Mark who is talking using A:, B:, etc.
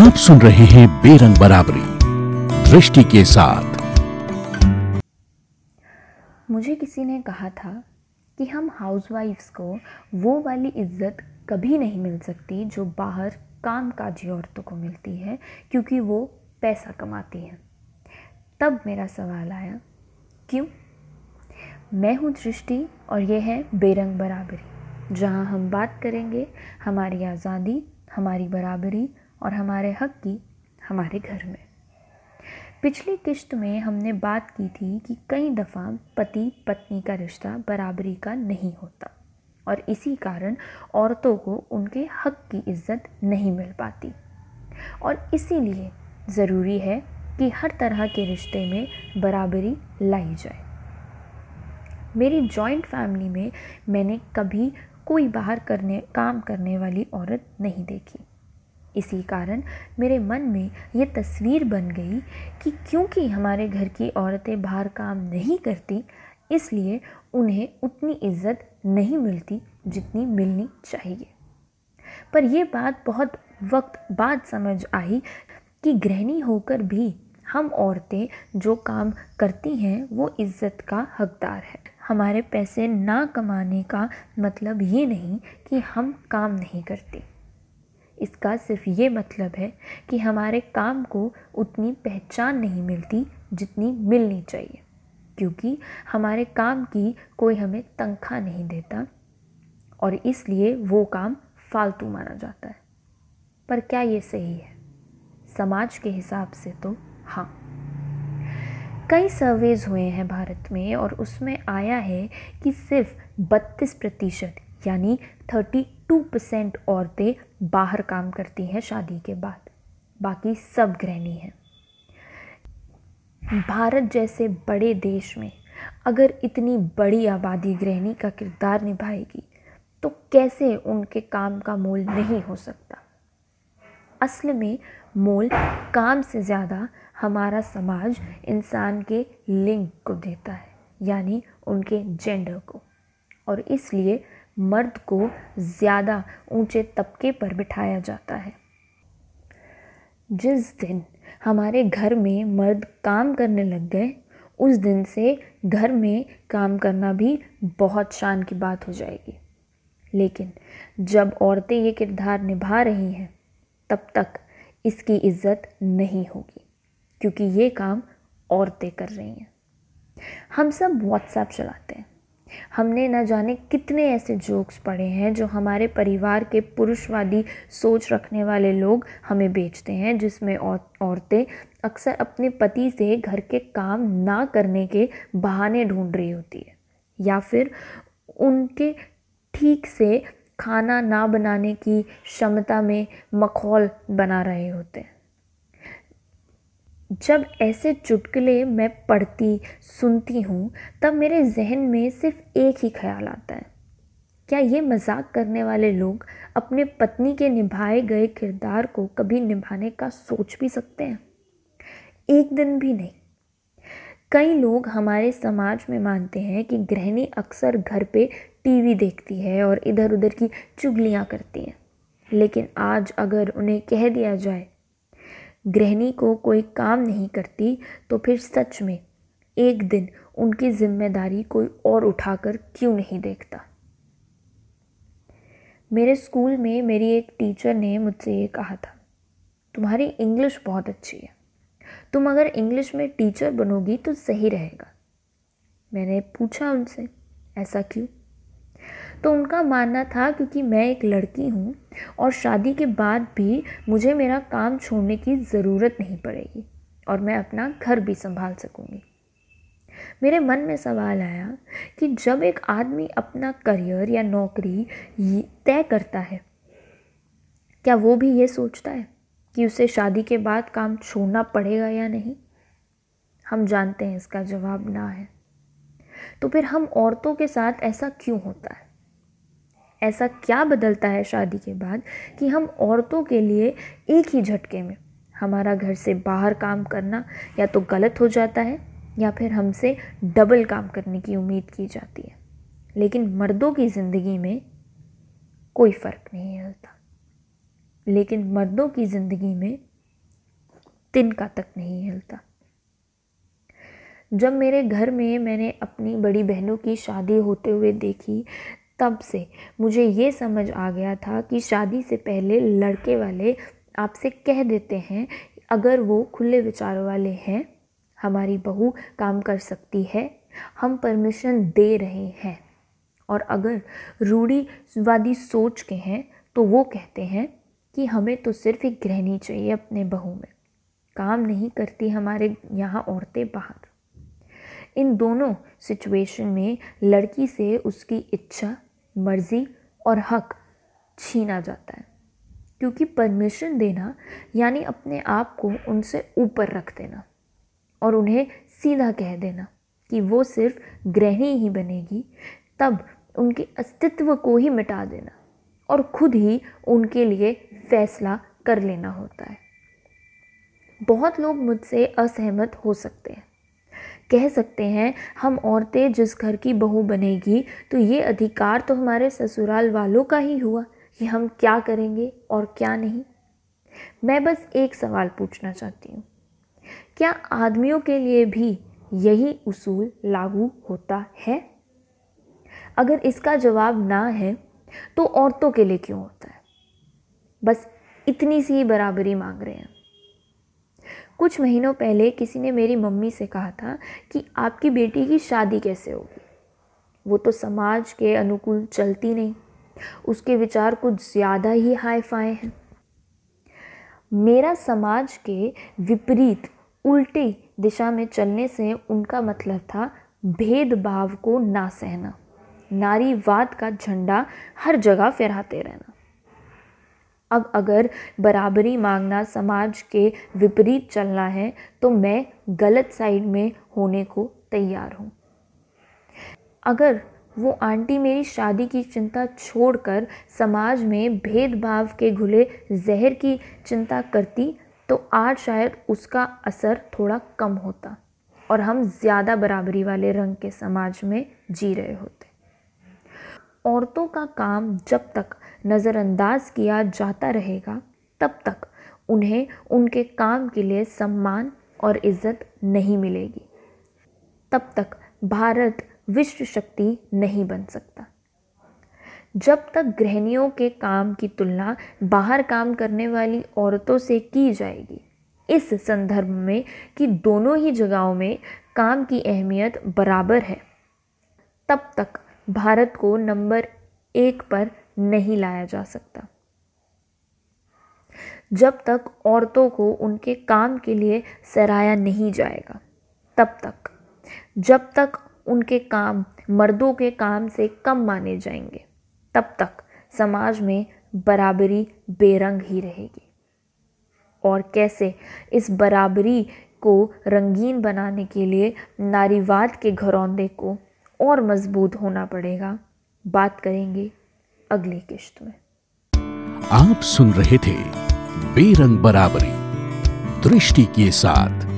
A: आप सुन रहे हैं बेरंग बराबरी, दृष्टि के साथ।
B: मुझे किसी ने कहा था कि हम हाउसवाइफ्स को वो वाली इज़्ज़त कभी नहीं मिल सकती जो बाहर कामकाजी औरतों को मिलती है, क्योंकि वो पैसा कमाती हैं। तब मेरा सवाल आया, क्यों? मैं हूँ दृष्टि और ये है बेरंग बराबरी। जहाँ हम बात करेंगे, हमारी आज़ादी, हमारी बराबरी और हमारे हक की हमारे घर में। पिछली किश्त में हमने बात की थी कि कई दफ़ा पति पत्नी का रिश्ता बराबरी का नहीं होता और इसी कारण औरतों को उनके हक की इज़्ज़त नहीं मिल पाती। और इसीलिए ज़रूरी है कि हर तरह के रिश्ते में बराबरी लाई जाए। मेरी जॉइंट फैमिली में मैंने कभी कोई बाहर करने, काम करने वाली औरत नहीं देखी। इसी कारण मेरे मन में ये तस्वीर बन गई कि क्योंकि हमारे घर की औरतें बाहर काम नहीं करती, इसलिए उन्हें उतनी इज़्ज़त नहीं मिलती जितनी मिलनी चाहिए। पर यह बात बहुत वक्त बाद समझ आई कि गृहिणी होकर भी हम औरतें जो काम करती हैं, वो इज़्ज़त का हकदार है। हमारे पैसे ना कमाने का मतलब ये नहीं कि हम काम नहीं करते। इसका सिर्फ़ ये मतलब है कि हमारे काम को उतनी पहचान नहीं मिलती जितनी मिलनी चाहिए, क्योंकि हमारे काम की कोई हमें तनख्वाह नहीं देता और इसलिए वो काम फालतू माना जाता है। पर क्या ये सही है? समाज के हिसाब से तो हाँ। कई सर्वेज हुए हैं भारत में और उसमें आया है कि सिर्फ़ बत्तीस प्रतिशत यानी थर्टी टू परसेंट औरतें बाहर काम करती हैं शादी के बाद। बाकी सब गृहिणी हैं। भारत जैसे बड़े देश में अगर इतनी बड़ी आबादी गृहिणी का किरदार निभाएगी तो कैसे उनके काम का मोल नहीं हो सकता? असल में मोल काम से ज़्यादा हमारा समाज इंसान के लिंग को देता है, यानी उनके जेंडर को। और इसलिए मर्द को ज़्यादा ऊँचे तबके पर बिठाया जाता है। जिस दिन हमारे घर में मर्द काम करने लग गए, उस दिन से घर में काम करना भी बहुत शान की बात हो जाएगी। लेकिन जब औरतें ये किरदार निभा रही हैं, तब तक इसकी इज़्ज़त नहीं होगी, क्योंकि ये काम औरतें कर रही हैं। हम सब व्हाट्सएप चलाते हैं। हमने न जाने कितने ऐसे जोक्स पढ़े हैं जो हमारे परिवार के पुरुषवादी सोच रखने वाले लोग हमें बेचते हैं, जिसमें औरतें अक्सर अपने पति से घर के काम ना करने के बहाने ढूंढ रही होती है, या फिर उनके ठीक से खाना ना बनाने की क्षमता में मखौल बना रहे होते हैं। जब ऐसे चुटकुले मैं पढ़ती, सुनती हूँ, तब मेरे जहन में सिर्फ़ एक ही ख्याल आता है। क्या ये मज़ाक करने वाले लोग अपने पत्नी के निभाए गए किरदार को कभी निभाने का सोच भी सकते हैं? एक दिन भी नहीं। कई लोग हमारे समाज में मानते हैं कि गृहिणी अक्सर घर पे टीवी देखती है और इधर उधर की चुगलियाँ करती हैं। लेकिन आज अगर उन्हें कह दिया जाए गृहिणी को कोई काम नहीं करती तो फिर सच में एक दिन उनकी ज़िम्मेदारी कोई और उठाकर क्यों नहीं देखता? मेरे स्कूल में मेरी एक टीचर ने मुझसे ये कहा था, तुम्हारी इंग्लिश बहुत अच्छी है। तुम अगर इंग्लिश में टीचर बनोगी तो सही रहेगा। मैंने पूछा उनसे, ऐसा क्यों? तो उनका मानना था क्योंकि मैं एक लड़की हूँ और शादी के बाद भी मुझे मेरा काम छोड़ने की ज़रूरत नहीं पड़ेगी और मैं अपना घर भी संभाल सकूँगी। मेरे मन में सवाल आया कि जब एक आदमी अपना करियर या नौकरी तय करता है, क्या वो भी ये सोचता है कि उसे शादी के बाद काम छोड़ना पड़ेगा या नहीं? हम जानते हैं इसका जवाब ना है। तो फिर हम औरतों के साथ ऐसा क्यों होता है? ऐसा क्या बदलता है शादी के बाद कि हम औरतों के लिए एक ही झटके में हमारा घर से बाहर काम करना या तो गलत हो जाता है या फिर हमसे डबल काम करने की उम्मीद की जाती है। लेकिन मर्दों की ज़िंदगी में कोई फ़र्क नहीं हिलता लेकिन मर्दों की ज़िंदगी में तिनका तक नहीं हिलता। जब मेरे घर में मैंने अपनी बड़ी बहनों की शादी होते हुए देखी तब से मुझे ये समझ आ गया था कि शादी से पहले लड़के वाले आपसे कह देते हैं, अगर वो खुले विचारों वाले हैं, हमारी बहू काम कर सकती है, हम परमिशन दे रहे हैं। और अगर रूढ़ीवादी सोच के हैं तो वो कहते हैं कि हमें तो सिर्फ़ एक गृहिणी चाहिए अपने बहू में। काम नहीं करती हमारे यहाँ औरतें बाहर। इन दोनों सिचुएशन में लड़की से उसकी इच्छा मर्ज़ी और हक छीना जाता है। क्योंकि परमिशन देना, यानी अपने आप को उनसे ऊपर रख देना और उन्हें सीधा कह देना कि वो सिर्फ़ गृहिणी ही बनेगी, तब उनके अस्तित्व को ही मिटा देना और खुद ही उनके लिए फैसला कर लेना होता है। बहुत लोग मुझसे असहमत हो सकते हैं। कह सकते हैं, हम औरतें जिस घर की बहू बनेगी तो ये अधिकार तो हमारे ससुराल वालों का ही हुआ कि हम क्या करेंगे और क्या नहीं? मैं बस एक सवाल पूछना चाहती हूँ। क्या आदमियों के लिए भी यही उसूल लागू होता है? अगर इसका जवाब ना है तो औरतों के लिए क्यों होता है? बस इतनी सी बराबरी मांग रहे हैं। कुछ महीनों पहले किसी ने मेरी मम्मी से कहा था कि आपकी बेटी की शादी कैसे होगी? वो तो समाज के अनुकूल चलती नहीं। उसके विचार कुछ ज़्यादा ही हाई फाई हैं। मेरा समाज के विपरीत, उल्टी दिशा में चलने से उनका मतलब था भेदभाव को ना सहना। नारीवाद का झंडा हर जगह फहराते रहना। अब अगर बराबरी मांगना समाज के विपरीत चलना है तो मैं गलत साइड में होने को तैयार हूँ। अगर वो आंटी मेरी शादी की चिंता छोड़कर समाज में भेदभाव के घुले जहर की चिंता करती तो आज शायद उसका असर थोड़ा कम होता और हम ज़्यादा बराबरी वाले रंग के समाज में जी रहे होते। औरतों का काम जब तक नज़रअंदाज किया जाता रहेगा, तब तक उन्हें उनके काम के लिए सम्मान और इज़्ज़त नहीं मिलेगी। तब तक भारत विश्व शक्ति नहीं बन सकता। जब तक गृहणियों के काम की तुलना बाहर काम करने वाली औरतों से की जाएगी, इस संदर्भ में कि दोनों ही जगहों में काम की अहमियत बराबर है, तब तक भारत को नंबर एक पर नहीं लाया जा सकता। जब तक औरतों को उनके काम के लिए सराहा नहीं जाएगा, तब तक। जब तक उनके काम मर्दों के काम से कम माने जाएँगे, तब तक समाज में बराबरी बेरंग ही रहेगी। और कैसे इस बराबरी को रंगीन बनाने के लिए नारीवाद के घरौंदे को और मज़बूत होना पड़ेगा, बात करेंगे अगली किश्त में।
A: आप सुन रहे थे बेरंग बराबरी दृष्टि के साथ।